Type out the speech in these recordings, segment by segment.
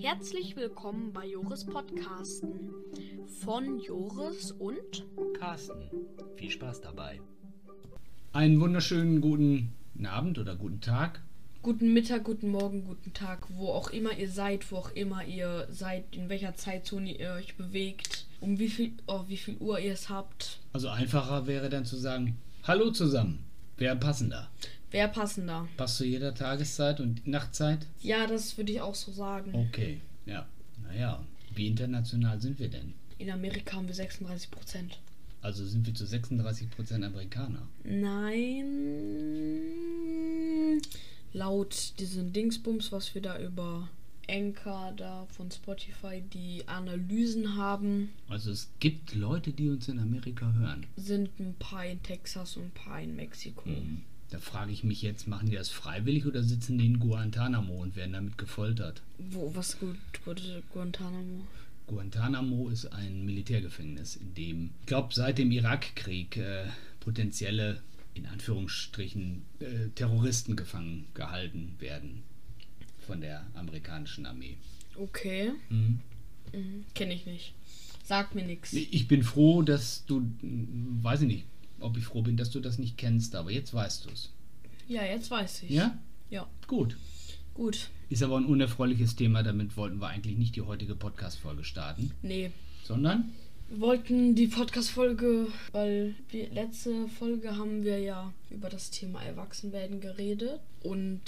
Herzlich willkommen bei Joris Podcasten von Joris und Carsten. Viel Spaß dabei. Einen wunderschönen guten Abend oder guten Tag. guten Mittag, guten Morgen, guten Tag, wo auch immer ihr seid, wo auch immer ihr seid, in welcher Zeitzone ihr euch bewegt, um wie viel, oh, wie viel Uhr ihr es habt. Also einfacher wäre dann zu sagen, hallo zusammen. Wäre passender. Wer passender? Passt zu jeder Tageszeit und Nachtzeit? Ja, das würde ich auch so sagen. Okay, ja. Naja, wie international sind wir denn? In Amerika haben wir 36 Prozent. Also sind wir zu 36% Amerikaner. Nein. Laut diesen Dingsbums, was wir da über Anchor da von Spotify die Analysen haben, Also es gibt Leute, die uns in Amerika hören. sind ein paar in Texas und ein paar in Mexiko. Hm. Da frage ich mich jetzt, machen die das freiwillig oder sitzen die in Guantanamo und werden damit gefoltert? Wo, was gut, gut, Guantanamo? Guantanamo ist ein Militärgefängnis, in dem, ich glaube, seit dem Irakkrieg äh, potenzielle, in Anführungsstrichen, äh, Terroristen gefangen gehalten werden von der amerikanischen Armee. Okay. Mhm. Mhm. Kenne ich nicht. Sagt mir nichts. Ich bin froh, dass du, mm, weiß ich nicht, ob ich froh bin, dass du das nicht kennst, aber jetzt weißt du es. Ja, jetzt weiß ich. Ja? Ja. Gut. Gut. Ist aber ein unerfreuliches Thema, damit wollten wir eigentlich nicht die heutige Podcast-Folge starten, Nee. sondern Wir wollten die Podcast-Folge, weil die letzte Folge haben wir ja über das Thema Erwachsenwerden geredet. Und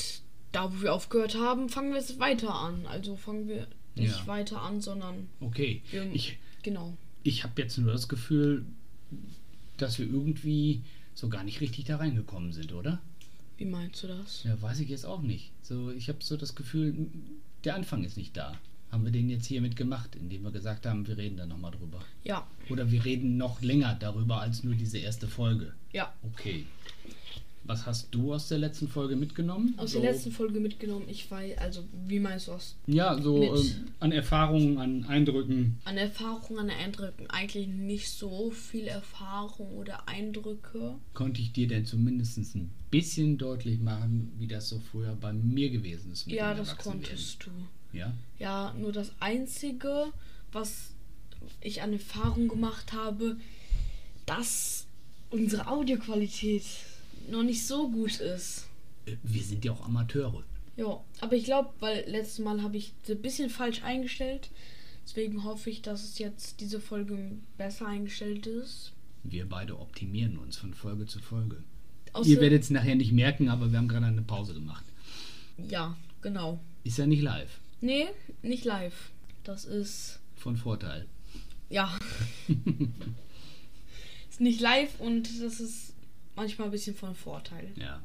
da, wo wir aufgehört haben, fangen wir jetzt weiter an. Also fangen wir nicht Ja. weiter an, sondern okay. wir, Ich, genau. ich habe jetzt nur das Gefühl, dass wir irgendwie so gar nicht richtig da reingekommen sind, oder? Wie meinst du das? Ja, weiß ich jetzt auch nicht. So, ich habe so das Gefühl, der Anfang ist nicht da. Haben wir den jetzt hiermit gemacht, indem wir gesagt haben, wir reden da nochmal drüber. Ja. Oder wir reden noch länger darüber als nur diese erste Folge. Ja. Okay. Was hast du aus der letzten Folge mitgenommen? Aus so, der letzten Folge mitgenommen, ich weiß, also wie meinst du aus? Ja, so ähm, an Erfahrungen, an Eindrücken. An Erfahrung, an Eindrücken eigentlich nicht so viel Erfahrung oder Eindrücke. Konnte ich dir denn zumindest ein bisschen deutlich machen, wie das so früher bei mir gewesen ist? Ja, das konntest du. Ja? Ja, nur das Einzige, was ich an Erfahrung gemacht habe, dass unsere Audioqualität noch nicht so gut ist. Wir sind ja auch Amateure. Ja, aber ich glaube, weil letztes Mal habe ich ein bisschen falsch eingestellt. Deswegen hoffe ich, dass es jetzt diese Folge besser eingestellt ist. Wir beide optimieren uns von Folge zu Folge. Außer- Ihr werdet es nachher nicht merken, aber wir haben gerade eine Pause gemacht. Ja, genau. Ist ja nicht live. Nee, nicht live. Das ist. Von Vorteil. Ja. ist nicht live und das ist manchmal ein bisschen von Vorteil. Ja.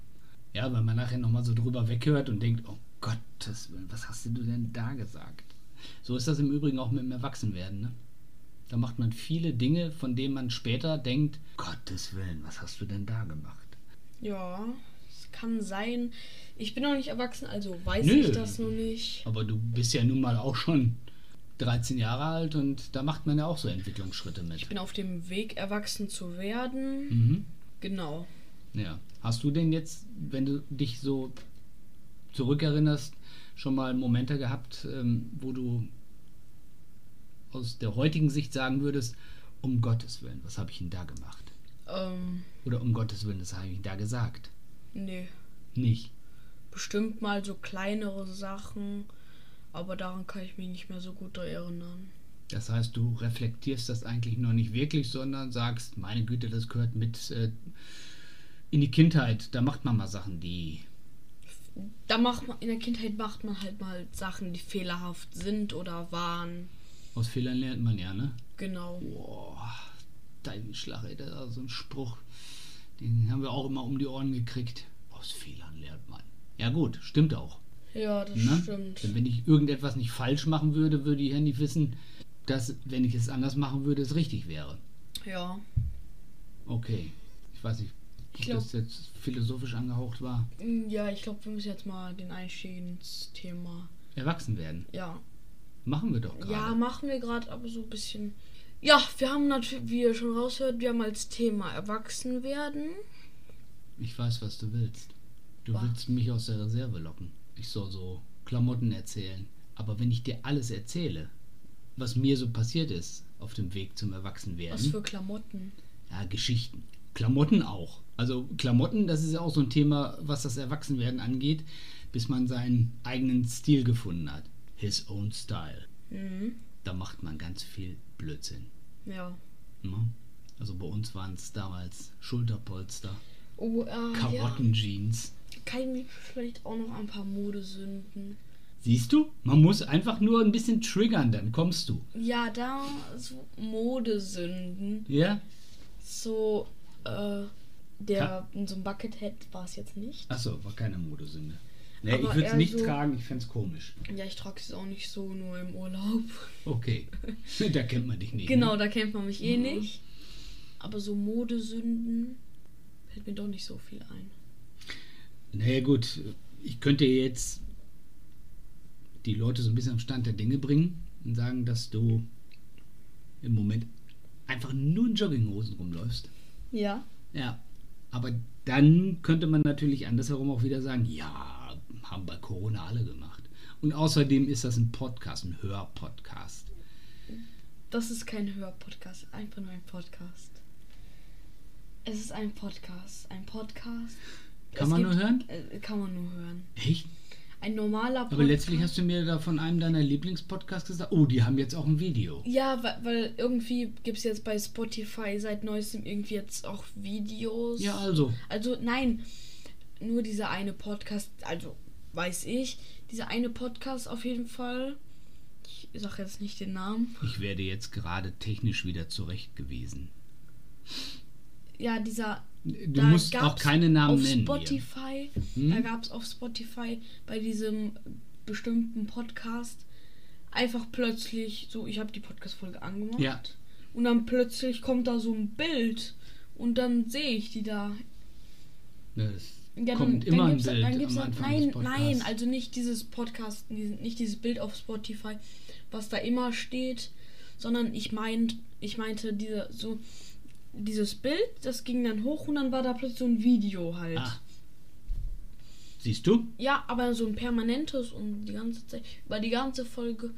Ja, weil man nachher nochmal so drüber weghört und denkt, oh Gottes Willen, was hast du denn da gesagt? So ist das im Übrigen auch mit dem Erwachsenwerden, ne? Da macht man viele Dinge, von denen man später denkt, Gottes Willen, was hast du denn da gemacht? Ja, es kann sein. Ich bin noch nicht erwachsen, also weiß Nö. ich das noch nicht. Aber du bist ja nun mal auch schon 13 Jahre alt und da macht man ja auch so Entwicklungsschritte mit. Ich bin auf dem Weg, erwachsen zu werden. Mhm. Genau. Ja. Hast du denn jetzt, wenn du dich so zurückerinnerst, schon mal Momente gehabt, ähm, wo du aus der heutigen Sicht sagen würdest, um Gottes Willen, was habe ich denn da gemacht? Ähm, Oder um Gottes Willen, was habe ich denn da gesagt? nee. Nicht. Bestimmt mal so kleinere Sachen, aber daran kann ich mich nicht mehr so gut erinnern. Das heißt, du reflektierst das eigentlich noch nicht wirklich, sondern sagst, meine Güte, das gehört mit äh, in die Kindheit. Da macht man mal Sachen, die Da macht man, in der Kindheit macht man halt mal Sachen, die fehlerhaft sind oder waren. aus Fehlern lernt man ja, ne? Genau. Boah, dein Schlag, ey, das ist so ein Spruch. Den haben wir auch immer um die Ohren gekriegt. Aus Fehlern lernt man. Ja gut, stimmt auch. Ja, das Ne? stimmt. Denn wenn ich irgendetwas nicht falsch machen würde, würde ich ja nicht wissen, dass, wenn ich es anders machen würde, es richtig wäre. Ja. Okay. Ich weiß nicht, ob Ich glaub- das jetzt philosophisch angehaucht war. Mm, Ja, ich glaube, wir müssen jetzt mal den Einstieg ins Thema. Erwachsen werden. Ja. Machen wir doch gerade. Ja, machen wir gerade, aber so ein bisschen. Ja, wir haben natürlich, wie ihr schon raushört, wir haben als Thema Erwachsen werden. Ich weiß, was du willst. Du Was? willst mich aus der Reserve locken. Ich soll so Klamotten erzählen. Aber wenn ich dir alles erzähle, was mir so passiert ist auf dem Weg zum Was Erwachsenwerden, für Klamotten. ja, Geschichten. Klamotten auch. Also Klamotten, das ist ja auch so ein Thema, was das Erwachsenwerden angeht, bis man seinen eigenen Stil gefunden hat. His own style. Mhm. Da macht man ganz viel Blödsinn. Ja. Ne? Also bei uns waren es damals Schulterpolster, Oh, äh, ja. Karottenjeans. Kann ich vielleicht auch noch ein paar Modesünden. Siehst du? Man muss einfach nur ein bisschen triggern, dann kommst du. Ja, da so Modesünden. Ja? So, äh, der in so einem Buckethead war es jetzt nicht. Achso, war keine Modesünde. Nee, Aber ich würde es nicht so- tragen, ich fände es komisch. Ja, ich trage es auch nicht so, nur im Urlaub. Okay. da kennt man dich nicht. Genau, Ne? da kennt man mich eh nicht. Aber so Modesünden fällt mir doch nicht so viel ein. Naja, gut. Ich könnte jetzt die Leute so ein bisschen am Stand der Dinge bringen und sagen, dass du im Moment einfach nur in Jogginghosen rumläufst. Ja. Ja. Aber dann könnte man natürlich andersherum auch wieder sagen, ja, haben bei Corona alle gemacht. Und außerdem ist das ein Podcast, ein Hörpodcast. Das ist kein Hörpodcast, einfach nur ein Podcast. Es ist ein Podcast. Ein Podcast. Kann Es man gibt- nur hören? Äh, kann man nur hören. Echt? Ein normaler Podcast. Aber letztlich hast du mir da von einem deiner Lieblingspodcasts gesagt, oh, die haben jetzt auch ein Video. Ja, weil, weil irgendwie gibt es jetzt bei Spotify seit neuestem irgendwie jetzt auch Videos. Ja, also. Also nein, nur dieser eine Podcast, also weiß ich, dieser eine Podcast auf jeden Fall. Ich sage jetzt nicht den Namen. Ich werde jetzt gerade technisch wieder zurechtgewiesen. Ja, dieser. Du musst auch keine Namen auf nennen. Hier. Spotify, Hm? da gab es auf Spotify bei diesem bestimmten Podcast einfach plötzlich so, ich habe die Podcast-Folge angemacht Ja. und dann plötzlich kommt da so ein Bild und dann sehe ich die da. Es Ja, kommt dann, immer dann ein Bild dann gibt's dann, nein, nein, also nicht dieses Podcast, nicht dieses Bild auf Spotify, was da immer steht, sondern ich meint, ich meinte diese so dieses Bild, das ging dann hoch und dann war da plötzlich so ein Video halt. Ah. Siehst du? Ja, aber so ein permanentes und die ganze Zeit, über die ganze Folge.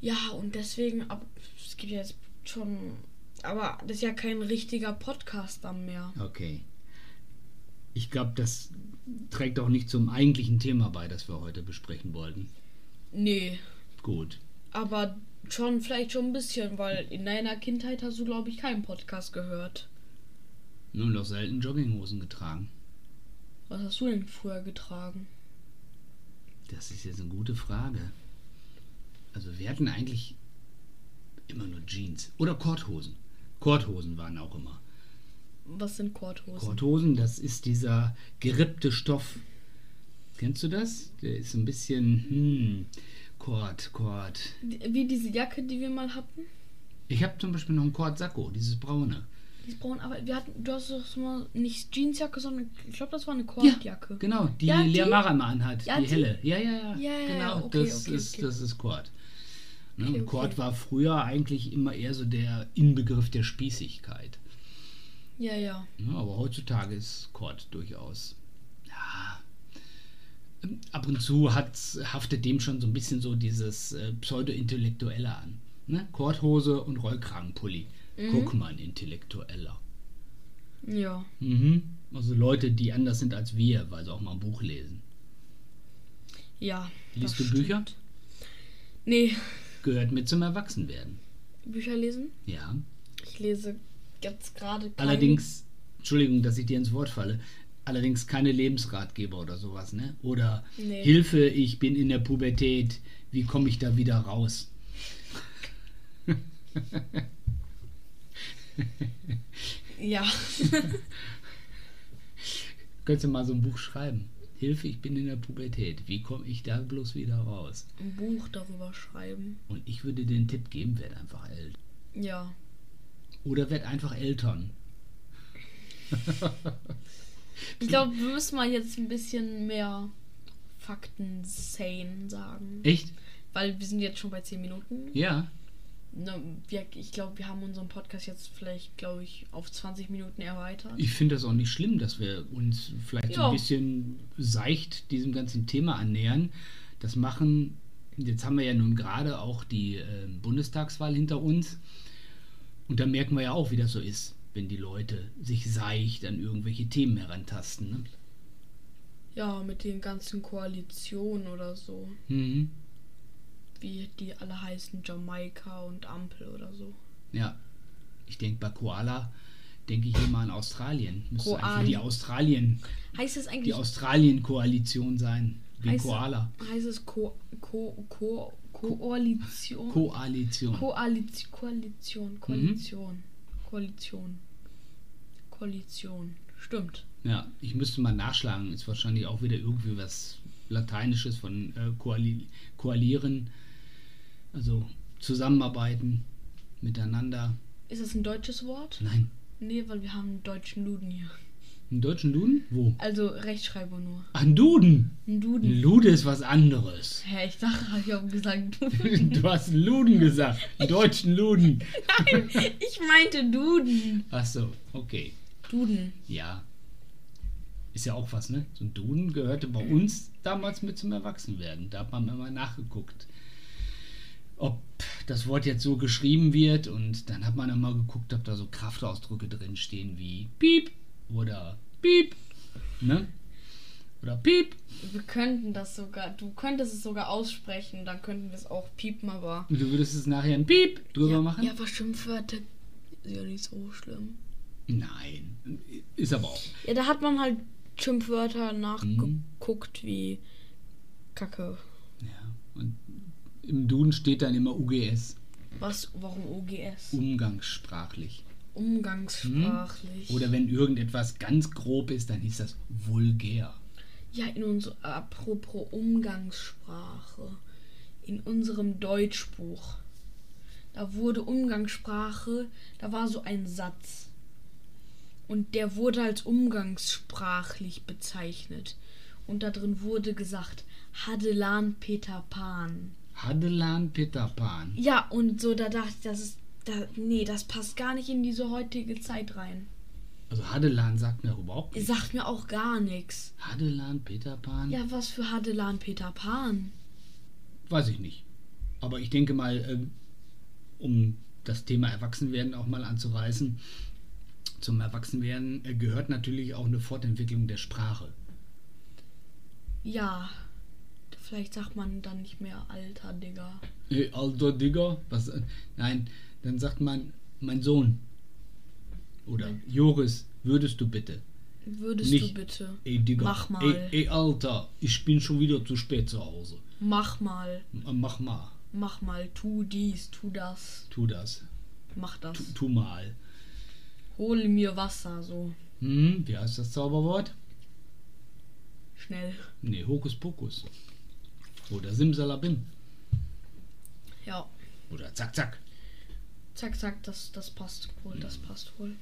Ja, und deswegen, aber es gibt ja jetzt schon, aber das ist ja kein richtiger Podcast dann mehr. Okay. Ich glaube, das trägt auch nicht zum eigentlichen Thema bei, das wir heute besprechen wollten. Nee, Gut. aber schon vielleicht schon ein bisschen, weil in deiner Kindheit hast du, glaube ich, keinen Podcast gehört. Nur noch selten Jogginghosen getragen. Was hast du denn früher getragen? Das ist jetzt eine gute Frage. Also wir hatten eigentlich immer nur Jeans oder Korthosen. Korthosen waren auch immer. Was sind Korthosen? Korthosen, das ist dieser gerippte Stoff. Kennst du das? Der ist ein bisschen, hm, Kord, Kord. Wie diese Jacke, die wir mal hatten? Ich habe zum Beispiel noch einen Kord-Sakko, dieses braune. Die ist braun, aber wir hatten, du hast doch mal nicht Jeansjacke, sondern ich glaube, das war eine Kordjacke. Genau, die Ja? Lea Mara immer anhat, Ja, die, die? helle. Ja, ja, ja. Ja, ja, genau, ja, okay, das, okay, ist, okay. das ist Kord. Ne? Kord war früher eigentlich immer eher so der Inbegriff der Spießigkeit. Ja, ja. Ne? Aber heutzutage ist Kord durchaus. Ja. ähm, Ab und zu hat's, haftet dem schon so ein bisschen so dieses äh, Pseudo-Intellektuelle an. Ne? Kordhose und Rollkragenpulli. Mhm. Guck mal, ein Intellektueller. Ja. Mhm. Also Leute, die anders sind als wir, weil sie auch mal ein Buch lesen. Ja. Liest du Bücher? Nee. Gehört mit zum Erwachsenwerden. Bücher lesen? Ja. Ich lese jetzt gerade Allerdings, Entschuldigung, dass ich dir ins Wort falle, allerdings keine Lebensratgeber oder sowas, ne? Oder Nee. Hilfe, ich bin in der Pubertät, wie komme ich da wieder raus? Ja. Könntest du mal so ein Buch schreiben? Hilfe, ich bin in der Pubertät, wie komme ich da bloß wieder raus? Ein Buch darüber schreiben. Und ich würde dir den Tipp geben, werd einfach Eltern. Ja. Oder werd einfach Eltern. Ich glaube, wir müssen mal jetzt ein bisschen mehr Fakten sane sagen. Echt? Weil wir sind jetzt schon bei 10 Minuten. Ja. Ne, wir, ich glaube, wir haben unseren Podcast jetzt vielleicht, glaube ich, auf 20 Minuten erweitert. Ich finde das auch nicht schlimm, dass wir uns vielleicht so Ja. ein bisschen seicht diesem ganzen Thema annähern. Das machen jetzt haben wir ja nun gerade auch die äh, Bundestagswahl hinter uns. Und da merken wir ja auch, wie das so ist, wenn die Leute sich seicht an irgendwelche Themen herantasten. Ne? Ja, mit den ganzen Koalitionen oder so. Mhm. Wie die alle heißen, Jamaika und Ampel oder so. Ja, ich denke bei Koala, denke ich immer an Australien. Müsste Koali. eigentlich die Australien, Heißt es die eigentlich Australien-Koalition sein. Wie heißt, Koala. heißt es Ko, Ko, Ko, Koalition? Koalition. Koalition, Koalition, Koalition, Koalition, Koalition. Stimmt. Ja, ich müsste mal nachschlagen. Ist wahrscheinlich auch wieder irgendwie was Lateinisches von äh, koali koalieren. Also zusammenarbeiten, miteinander. Ist das ein deutsches Wort? Nein. Nee, weil wir haben einen deutschen Duden hier. Einen deutschen Duden? Wo? Also Rechtschreibung nur. Ein Duden. Ein Ein Duden. Lude ist was anderes. Hä, ich dachte, ich habe gesagt Duden. Du hast einen Luden gesagt. Einen deutschen Luden. Nein, ich meinte Duden. Ach so, okay. Duden. Ja. Ist ja auch was, ne? So ein Duden gehörte bei uns damals mit zum Erwachsenwerden. Da hat man immer nachgeguckt, ob das Wort jetzt so geschrieben wird. Und dann hat man immer geguckt, ob da so Kraftausdrücke drin stehen wie Piep oder Piep. Ne? Oder Piep. Wir könnten das sogar, du könntest es sogar aussprechen, dann könnten wir es auch piepen, aber. Und du würdest es nachher ein Piep drüber ja, machen? Ja, aber Schimpfwörter ist ja nicht so schlimm. Nein. Ist aber auch. Ja, da hat man halt Schimpfwörter nachgeguckt wie Kacke. Ja. Und im Duden steht dann immer UGS. Was, warum OGS? Umgangssprachlich. Umgangssprachlich. Oder wenn irgendetwas ganz grob ist, dann hieß das vulgär. Ja, in unser, apropos Umgangssprache. In unserem Deutschbuch. Da wurde Umgangssprache, da war so ein Satz. Und der wurde als umgangssprachlich bezeichnet. Und da drin wurde gesagt, Hadelan Peter Pan. Hadelan Peter Pan. Ja, und so, da dachte ich, das ist. Da, nee, das passt gar nicht in diese heutige Zeit rein. Also Hadelan sagt mir überhaupt nichts. sagt mir auch gar nichts. Hadelan Peter Pan? Ja, was für Hadelan Peter Pan? Weiß ich nicht. Aber ich denke mal, äh, um das Thema Erwachsenwerden auch mal anzureißen, zum Erwachsenwerden äh, gehört natürlich auch eine Fortentwicklung der Sprache. Ja, vielleicht sagt man dann nicht mehr alter Digga. Ey, alter Digger? Was? äh, Nein, dann sagt man, mein Sohn. Oder Joris, würdest du bitte? Würdest Nicht, du bitte? Ey, Digga. Mach mal. Ey, ey, Alter, ich bin schon wieder zu spät zu Hause. Mach mal, M- Mach mal. mach mal, tu dies, tu das, Tu das. mach das. Tu, tu mal. Hol mir Wasser, so Hm, wie heißt das Zauberwort? schnell. Nee, Hokuspokus. Oder Simsalabim. Ja, Oder Zack, Zack. zack, zack, das, das passt wohl, das passt wohl.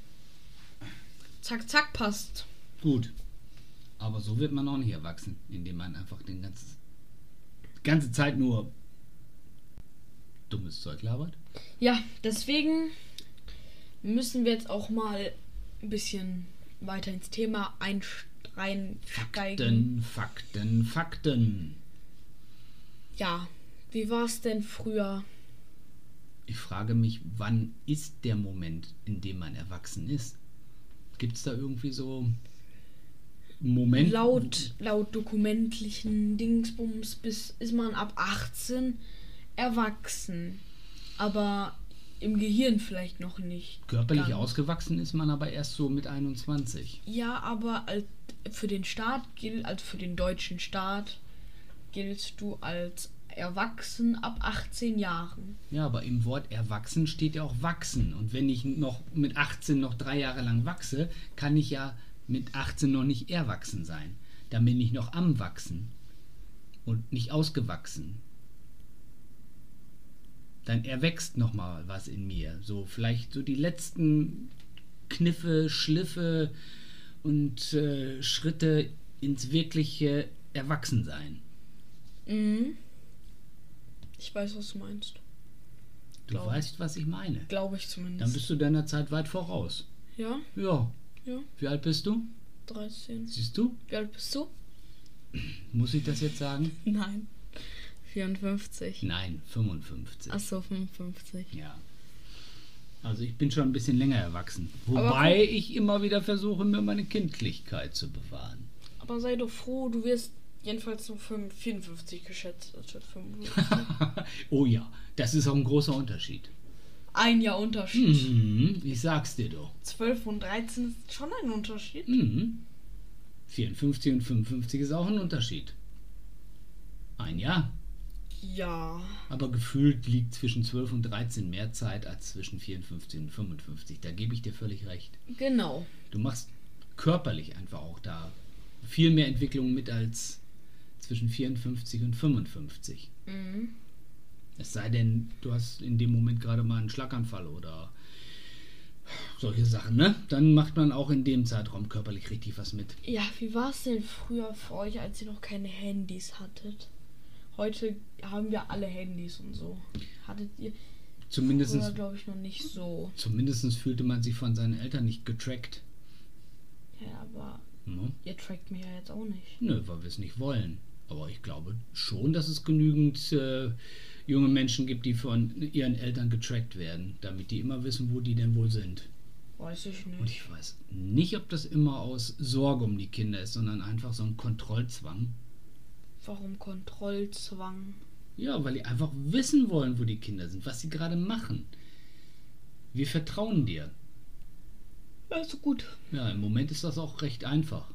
Zack, zack, passt. Gut. Aber so wird man auch nicht erwachsen, indem man einfach den ganzen, die ganze Zeit nur dummes Zeug labert. Ja, deswegen müssen wir jetzt auch mal ein bisschen weiter ins Thema einsteigen. Fakten, Fakten, Fakten. Ja, wie war es denn früher? Ich frage mich, wann ist der Moment, in dem man erwachsen ist? Gibt es da irgendwie so Moment? Laut, laut dokumentlichen Dingsbums bis ist man ab 18 erwachsen. Aber im Gehirn vielleicht noch nicht. Körperlich ganz. ausgewachsen ist man aber erst so mit 21. Ja, aber als, für den Staat gilt, also für den deutschen Staat, giltst du als erwachsen ab 18 Jahren. Ja, aber im Wort erwachsen steht ja auch wachsen. Und wenn ich noch mit 18 noch drei Jahre lang wachse, kann ich ja mit 18 noch nicht erwachsen sein. Dann bin ich noch am Wachsen und nicht ausgewachsen. Dann erwächst noch mal was in mir. So vielleicht so die letzten Kniffe, Schliffe und äh, Schritte ins wirkliche Erwachsensein. Mhm. Ich weiß, was du meinst. Du Glaub. weißt, was ich meine. Glaube ich zumindest. Dann bist du deiner Zeit weit voraus. ja, Ja. ja, Wie alt bist du? 13. Siehst du? Wie alt bist du? Muss ich das jetzt sagen? Nein. 54. Nein, 55. Achso, 55. Ja. Also ich bin schon ein bisschen länger erwachsen. Aber Wobei ich immer wieder versuche, mir meine Kindlichkeit zu bewahren. Aber sei doch froh, du wirst jedenfalls nur 5 54 geschätzt. anstatt 55. oh ja, das ist auch ein großer Unterschied. Ein Jahr Unterschied. Mhm, ich sag's dir doch. 12 und 13 ist schon ein Unterschied. Mhm. 54 und 55 ist auch ein Unterschied. Ein Jahr. Ja. Aber gefühlt liegt zwischen 12 und 13 mehr Zeit als zwischen 54 und 55. Da gebe ich dir völlig recht. Genau. Du machst körperlich einfach auch da viel mehr Entwicklung mit als zwischen 54 und 55. Mhm. Es sei denn, du hast in dem Moment gerade mal einen Schlaganfall oder solche Sachen, ne? Dann macht man auch in dem Zeitraum körperlich richtig was mit. Ja, wie war es denn früher für euch, als ihr noch keine Handys hattet? Heute haben wir alle Handys und so. Hattet ihr Zumindest, glaube ich, noch nicht so. zumindest fühlte man sich von seinen Eltern nicht getrackt. Ja, aber Ne? ihr trackt mich ja jetzt auch nicht. Nö, weil wir es nicht wollen. Aber ich glaube schon, dass es genügend äh, junge Menschen gibt, die von ihren Eltern getrackt werden, damit die immer wissen, wo die denn wohl sind. Weiß ich Und nicht. ich weiß nicht, ob das immer aus Sorge um die Kinder ist, sondern einfach so ein Kontrollzwang. Warum Kontrollzwang? Ja, weil die einfach wissen wollen, wo die Kinder sind, was sie gerade machen. Wir vertrauen dir. Also gut. Ja, im Moment ist das auch recht einfach.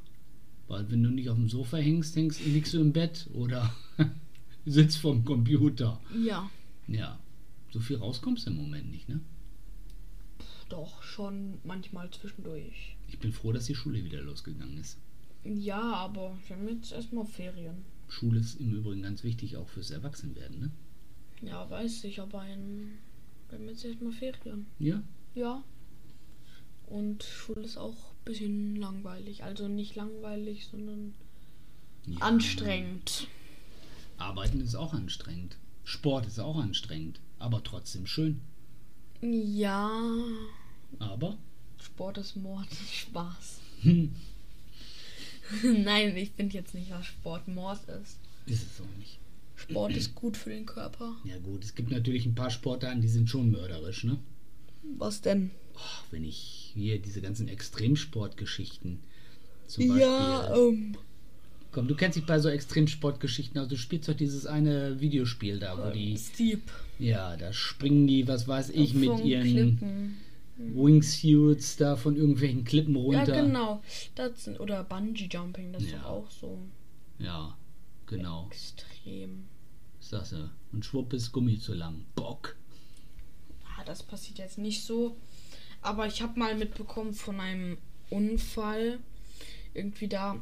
Weil wenn du nicht auf dem Sofa hängst, hängst liegst du im Bett oder sitzt vorm Computer. Ja, Ja, so viel rauskommst du im Moment nicht, ne? doch, schon manchmal zwischendurch. Ich bin froh, dass die Schule wieder losgegangen ist. Ja, aber wir haben jetzt erstmal Ferien. Schule ist im Übrigen ganz wichtig auch fürs Erwachsenwerden, ne? Ja, weiß ich, aber ein. Wir haben jetzt erstmal Ferien. Ja? Ja. Und Schule ist auch ein bisschen langweilig. Also nicht langweilig, sondern ja. anstrengend. Arbeiten ist auch anstrengend. Sport ist auch anstrengend, aber trotzdem schön. Ja. Aber Sport ist Mord. Spaß. hm, Nein, ich finde jetzt nicht, was Sport Mord ist. ist es auch nicht. Sport ist gut für den Körper. Ja gut, es gibt natürlich ein paar Sportarten, die sind schon mörderisch, ne? Was denn? Oh, wenn ich hier diese ganzen Extremsportgeschichten zum Beispiel. Ja, ähm. Komm, du kennst dich bei so Extremsportgeschichten aus. Du spielst doch dieses eine Videospiel da, wo die. Steep. Ja, da springen die, was weiß ich, mit ihren Klippen. Wingsuits da von irgendwelchen Klippen Ja, runter. genau. Das sind, oder Bungee Jumping, das ist Ja. doch auch so Ja, genau. extrem. Du. Und schwupp ist Gummi zu lang. Bock. Ah, das passiert jetzt nicht so. Aber ich habe mal mitbekommen von einem Unfall. Irgendwie da.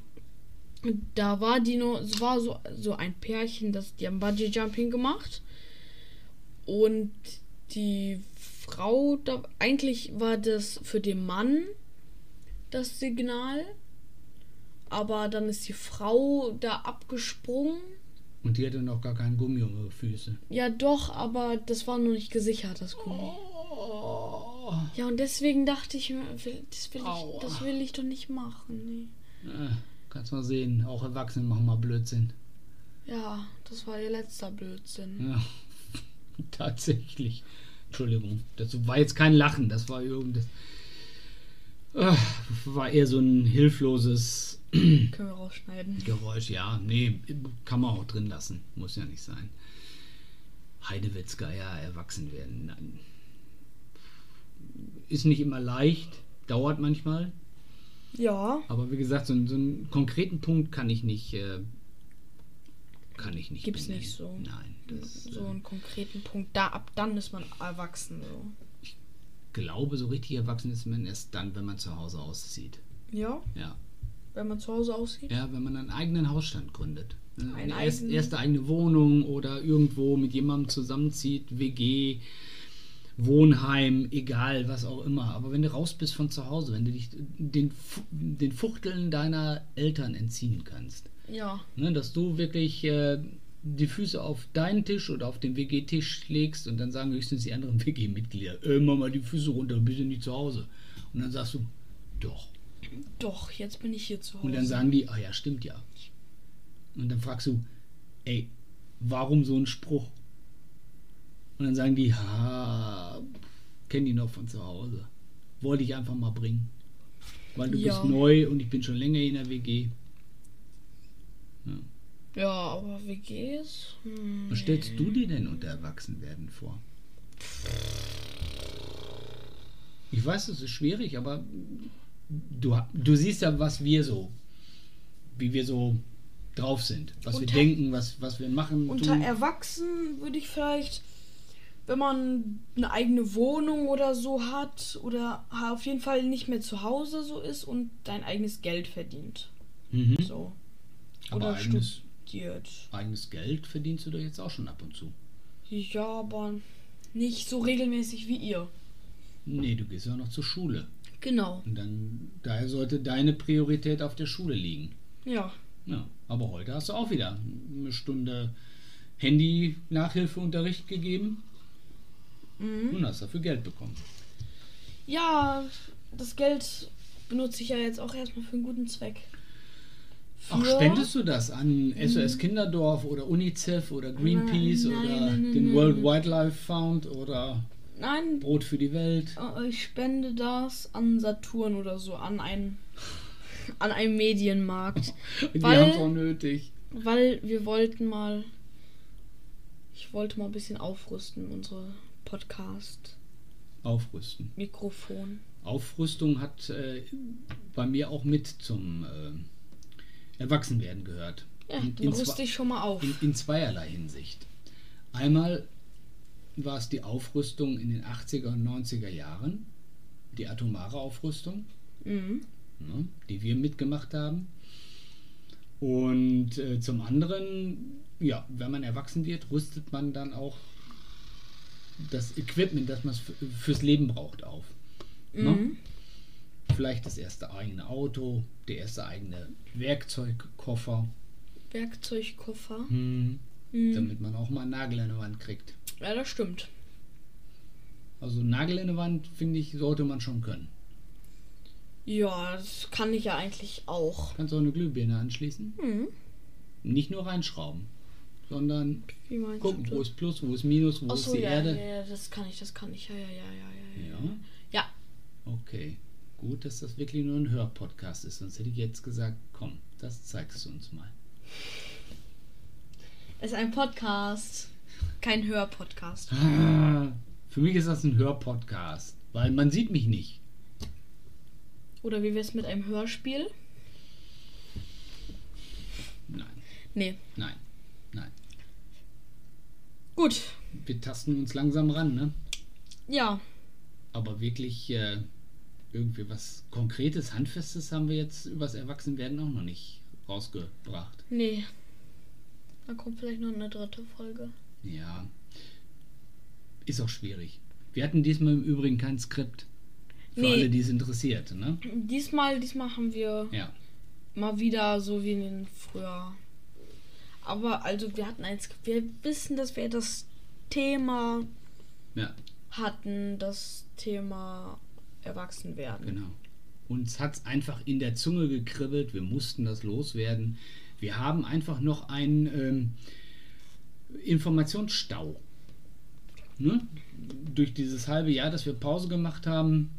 Da war die nur. Es war so, so ein Pärchen, das, die haben Bungee Jumping gemacht. Und die Frau, da, eigentlich war das für den Mann das Signal. Aber dann ist die Frau da abgesprungen. Und die hatte noch gar keinen Gummi um ihre Füße. Ja, doch, aber das war noch nicht gesichert, das Gummi. Oh. Ja, und deswegen dachte ich mir, das will Aua. ich, das will ich doch nicht machen. Nee. Äh, kannst mal sehen, auch Erwachsene machen mal Blödsinn. Ja, das war ihr letzter Blödsinn. Ja, tatsächlich. Entschuldigung, das war jetzt kein Lachen, das war irgendwas. Ah, War eher so ein hilfloses Können wir rausschneiden. Geräusch. Ja, nee, kann man auch drin lassen. Muss ja nicht sein. Heidewitzka, ja, erwachsen werden. Nein. Ist nicht immer leicht, dauert manchmal. Ja. Aber wie gesagt, so, einen- so einen konkreten Punkt kann ich nicht. Äh, kann ich nicht. Gibt's benennen. nicht so. Nein, das So äh, einen konkreten Punkt. Da ab dann ist man erwachsen. So. glaube, so richtig erwachsen ist man erst dann, wenn man zu Hause auszieht. Ja, Ja. wenn man zu Hause aussieht. Ja, wenn man einen eigenen Hausstand gründet. Ne? Eine erst, erste eigene Wohnung oder irgendwo mit jemandem zusammenzieht, WG, Wohnheim, egal, was auch immer. Aber wenn du raus bist von zu Hause, wenn du dich den, den Fuchteln deiner Eltern entziehen kannst, Ja. ne, dass du wirklich äh, die Füße auf deinen Tisch oder auf den WG-Tisch legst und dann sagen höchstens die anderen WG-Mitglieder, äh, mach mal die Füße runter, bist du nicht zu Hause. Und dann sagst du, doch. Doch, jetzt bin ich hier zu Hause. Und dann sagen die, ah ja, stimmt ja. Und dann fragst du, ey, warum so ein Spruch? Und dann sagen die, ha, kenn die noch von zu Hause. Wollte ich einfach mal bringen. Weil du Ja. bist neu und ich bin schon länger in der WG. Ja, aber WGs? Hm. Was stellst du dir denn unter Erwachsenwerden vor? Ich weiß, es ist schwierig, aber du, du siehst ja, was wir so, wie wir so drauf sind, was Unter- wir denken, was, was wir machen. Unter tun. Erwachsenen würde ich vielleicht, wenn man eine eigene Wohnung oder so hat oder auf jeden Fall nicht mehr zu Hause so ist und dein eigenes Geld verdient. Mhm. So. Aber Oder eigenes, studiert. eigenes Geld verdienst du doch jetzt auch schon ab und zu. Ja, aber nicht so regelmäßig wie ihr. Nee, du gehst ja noch zur Schule. Genau. Und dann, daher sollte deine Priorität auf der Schule liegen. Ja. Ja, aber heute hast du auch wieder eine Stunde Handy-Nachhilfeunterricht gegeben Mhm. und hast dafür Geld bekommen. Ja, das Geld benutze ich ja jetzt auch erstmal für einen guten Zweck. Ach, Für- spendest du das an SOS Kinderdorf oder UNICEF oder Greenpeace Nein, oder nein, nein, den nein. World Wildlife Fund oder Nein, Brot für die Welt? äh, ich spende das an Saturn oder so, an einen, an einen Medienmarkt. Die haben es auch nötig. Weil wir wollten mal. Ich wollte mal ein bisschen aufrüsten, unsere Podcast-Mikrofon. Aufrüsten. Aufrüstung hat äh, bei mir auch mit zum äh, Erwachsenwerden gehört. Ja, In- dann in rüste ich schon mal auf. In, in zweierlei Hinsicht. Einmal war es die Aufrüstung in den 80er und 90er Jahren, die atomare Aufrüstung, Mhm. ne, die wir mitgemacht haben. Und äh, zum anderen, ja, wenn man erwachsen wird, rüstet man dann auch das Equipment, das man fürs Leben braucht, auf. Ne? Mhm. Vielleicht das erste eigene Auto, der erste eigene Werkzeugkoffer, Werkzeugkoffer. hm, Mhm. damit man auch mal einen Nagel in die Wand kriegt. Ja, das stimmt. Also Nagel in die Wand, finde ich, sollte man schon können. Ja, das kann ich ja eigentlich auch. Kannst auch eine Glühbirne anschließen. Mhm. Nicht nur reinschrauben, sondern gucken, wo ist Plus, wo ist Minus, wo ist Achso, die ja, Erde. ja, ja, das kann ich, das kann ich. Ja, ja, ja, ja, ja. Ja, Ja, okay. Gut, dass das wirklich nur ein Hörpodcast ist. Sonst hätte ich jetzt gesagt, komm, das zeigst du uns mal. Es ist ein Podcast. Kein Hörpodcast. Ah, Für mich ist das ein Hörpodcast, weil man sieht mich nicht. Oder wie wär's mit einem Hörspiel? Nein, Nee. nein, nein. Gut. Wir tasten uns langsam ran, ne? Ja. Aber wirklich äh, irgendwie was Konkretes, Handfestes haben wir jetzt übers Erwachsenwerden auch noch nicht rausgebracht. Nee. Da kommt vielleicht noch eine dritte Folge. Ja, ist auch schwierig. Wir hatten diesmal im Übrigen kein Skript. Für Nee. alle, die es interessiert, ne? Diesmal, diesmal haben wir Ja. mal wieder so wie in den früher. Aber also wir hatten eins. Wir wissen, dass wir das Thema Ja, hatten, das Thema Erwachsenwerden. genau. Uns hat es einfach in der Zunge gekribbelt. Wir mussten das loswerden. Wir haben einfach noch einen ähm, Informationsstau. Ne? Durch dieses halbe Jahr, dass wir Pause gemacht haben,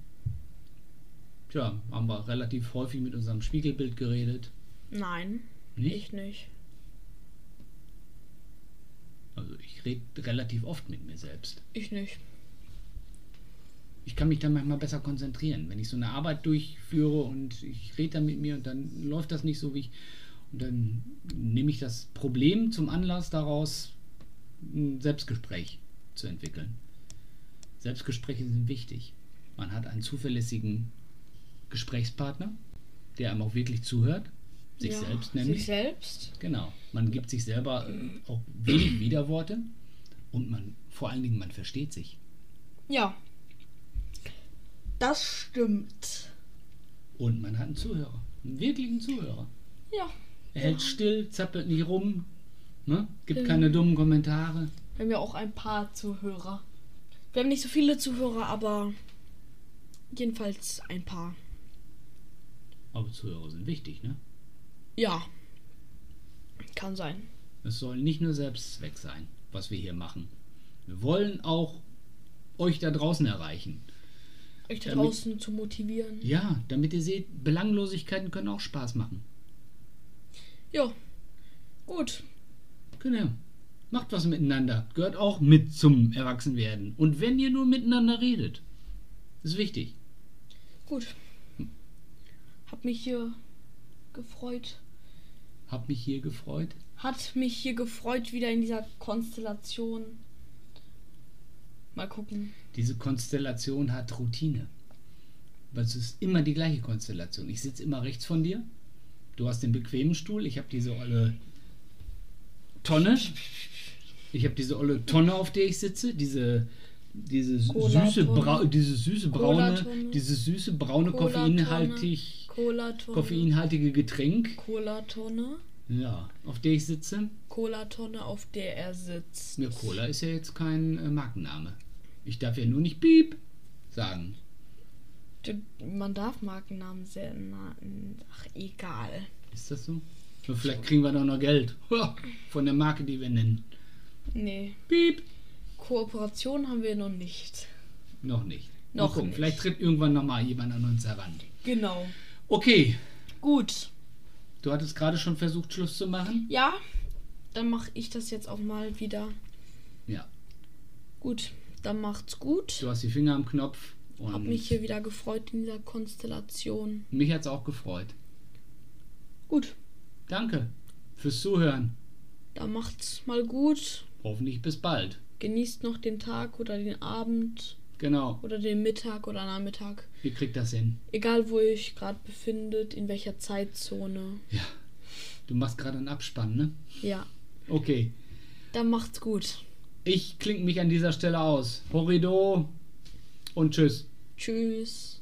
tja, haben wir relativ häufig mit unserem Spiegelbild geredet. Nein, Nicht? ich nicht. Also ich rede relativ oft mit mir selbst. Ich nicht. Ich kann mich dann manchmal besser konzentrieren, wenn ich so eine Arbeit durchführe und ich rede dann mit mir und dann läuft das nicht so wie ich. Und dann nehme ich das Problem zum Anlass daraus, ein Selbstgespräch zu entwickeln. Selbstgespräche sind wichtig. Man hat einen zuverlässigen Gesprächspartner, der einem auch wirklich zuhört. Sich Ja, selbst nämlich. Sich selbst? Genau. Man gibt sich selber äh, auch wenig Widerworte und man vor allen Dingen man versteht sich. Ja. Das stimmt. Und man hat einen Zuhörer. Einen wirklichen Zuhörer. Ja. Er hält still, zappelt nicht rum, ne? gibt Ähm. keine dummen Kommentare. Wir haben ja auch ein paar Zuhörer. Wir haben nicht so viele Zuhörer, aber jedenfalls ein paar. Aber Zuhörer sind wichtig, ne? Ja. Kann sein. Es soll nicht nur Selbstzweck sein, was wir hier machen. Wir wollen auch euch da draußen erreichen. Euch da Damit- draußen zu motivieren. Ja, damit ihr seht, Belanglosigkeiten können auch Spaß machen. Ja. Gut. Genau. Macht was miteinander. Gehört auch mit zum Erwachsenwerden. Und wenn ihr nur miteinander redet, ist wichtig. Gut. Hab mich hier gefreut. Hab mich hier gefreut. Hat mich hier gefreut, wieder in dieser Konstellation. Mal gucken. Diese Konstellation hat Routine. Aber es ist immer die gleiche Konstellation. Ich sitze immer rechts von dir. Du hast den bequemen Stuhl. Ich habe diese olle Tonne. Ich habe diese olle Tonne, auf der ich sitze. Diese, diese süße, Brau diese süße braune, dieses süße braune koffeinhaltig, Cola-Tonne. koffeinhaltige Getränk. Cola-Tonne. Ja, auf der ich sitze. Cola-Tonne, auf der er sitzt. Ja, Cola ist ja jetzt kein äh, Markenname. Ich darf ja nur nicht Piep sagen. Man darf Markennamen sehr. Na, ach, egal. Ist das so? Nur vielleicht kriegen wir doch noch Geld. Von der Marke, die wir nennen. Nee. Piep. Kooperation haben wir noch nicht. Noch nicht. Noch gucken, nicht. Vielleicht tritt irgendwann noch mal jemand an uns heran. Genau. Okay. Gut. Du hattest gerade schon versucht, Schluss zu machen? Ja, dann mache ich das jetzt auch mal wieder. Ja. Gut, dann macht's gut. Du hast die Finger am Knopf. Und Hab mich hier wieder gefreut in dieser Konstellation. mich hat's auch gefreut. Gut, Danke fürs Zuhören. dann macht's mal gut. Hoffentlich bis bald. Genießt noch den Tag oder den Abend Genau. oder den Mittag oder Nachmittag. Ihr kriegt das hin. Egal, wo ihr euch gerade befindet, in welcher Zeitzone. Ja. Du machst gerade einen Abspann, ne? Ja, Okay. dann macht's gut. Ich klinge mich an dieser Stelle aus. Horrido und tschüss. Tschüss.